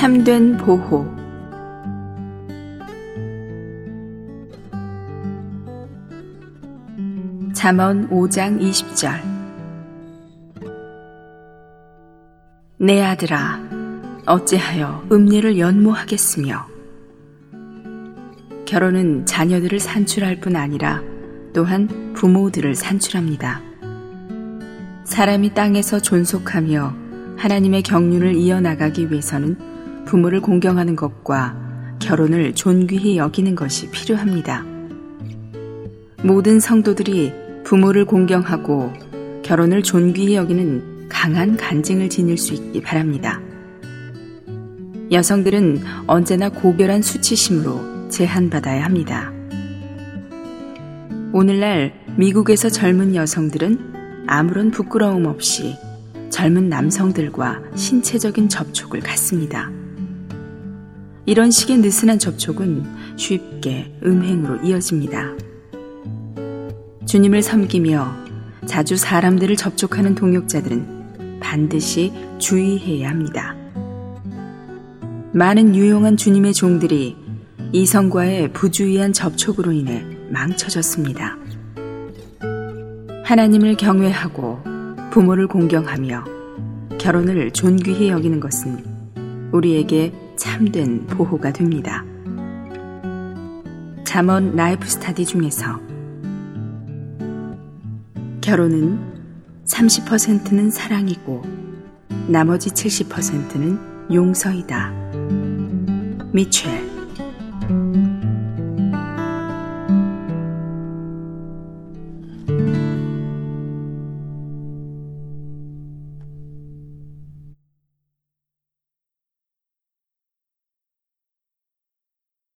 참된 보호. 잠언 5장 20절. 내 아들아 어찌하여 음례를 연모하겠으며? 결혼은 자녀들을 산출할 뿐 아니라 또한 부모들을 산출합니다. 사람이 땅에서 존속하며 하나님의 경륜을 이어나가기 위해서는 부모를 공경하는 것과 결혼을 존귀히 여기는 것이 필요합니다. 모든 성도들이 부모를 공경하고 결혼을 존귀히 여기는 강한 간증을 지닐 수 있기 바랍니다. 여성들은 언제나 고결한 수치심으로 제한받아야 합니다. 오늘날 미국에서 젊은 여성들은 아무런 부끄러움 없이 젊은 남성들과 신체적인 접촉을 갖습니다. 이런 식의 느슨한 접촉은 쉽게 음행으로 이어집니다. 주님을 섬기며 자주 사람들을 접촉하는 동역자들은 반드시 주의해야 합니다. 많은 유용한 주님의 종들이 이성과의 부주의한 접촉으로 인해 망쳐졌습니다. 하나님을 경외하고 부모를 공경하며 결혼을 존귀히 여기는 것은 우리에게 참된 보호가 됩니다. 잠언 라이프 스타디 중에서 결혼은 30%는 사랑이고 나머지 70%는 용서이다. 미첼